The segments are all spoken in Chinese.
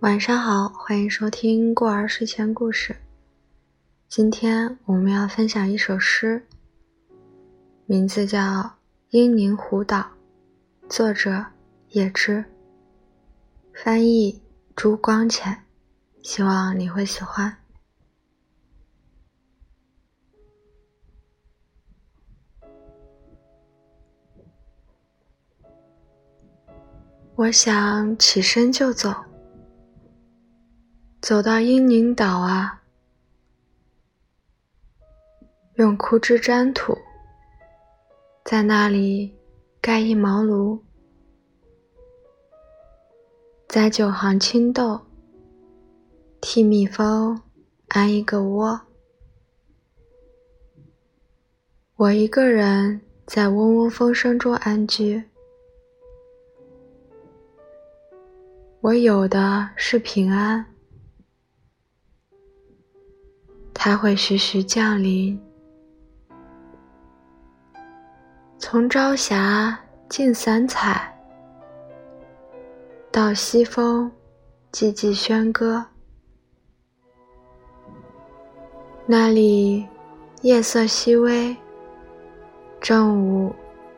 晚上好，欢迎收听过儿睡前故事。今天我们要分享一首诗，名字叫《英宁湖岛》，作者叶芝，翻译朱光潜。希望你会喜欢。我想起身就走。走到英宁岛啊，用枯枝粘土，在那里盖一茅庐，栽九行青豆，替蜜蜂安一个窝。我一个人在嗡嗡风声中安居，我有的是平安。它会徐徐降临，从朝霞尽散彩，到西风寂寂喧歌。那里夜色熹微，正午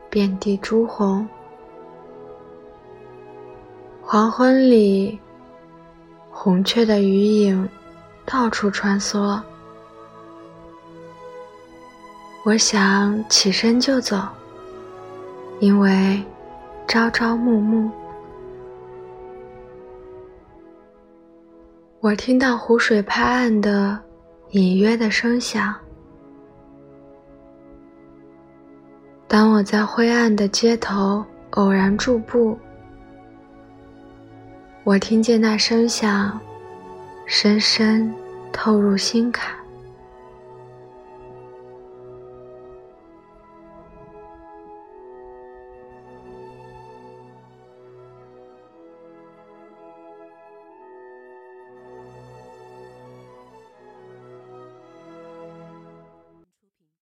遍地朱红。黄昏里，红雀的余影到处穿梭。我想起身就走，因为朝朝暮暮，我听到湖水拍岸的隐约的声响。当我在灰暗的街头偶然驻步，我听见那声响，深深透入心坎。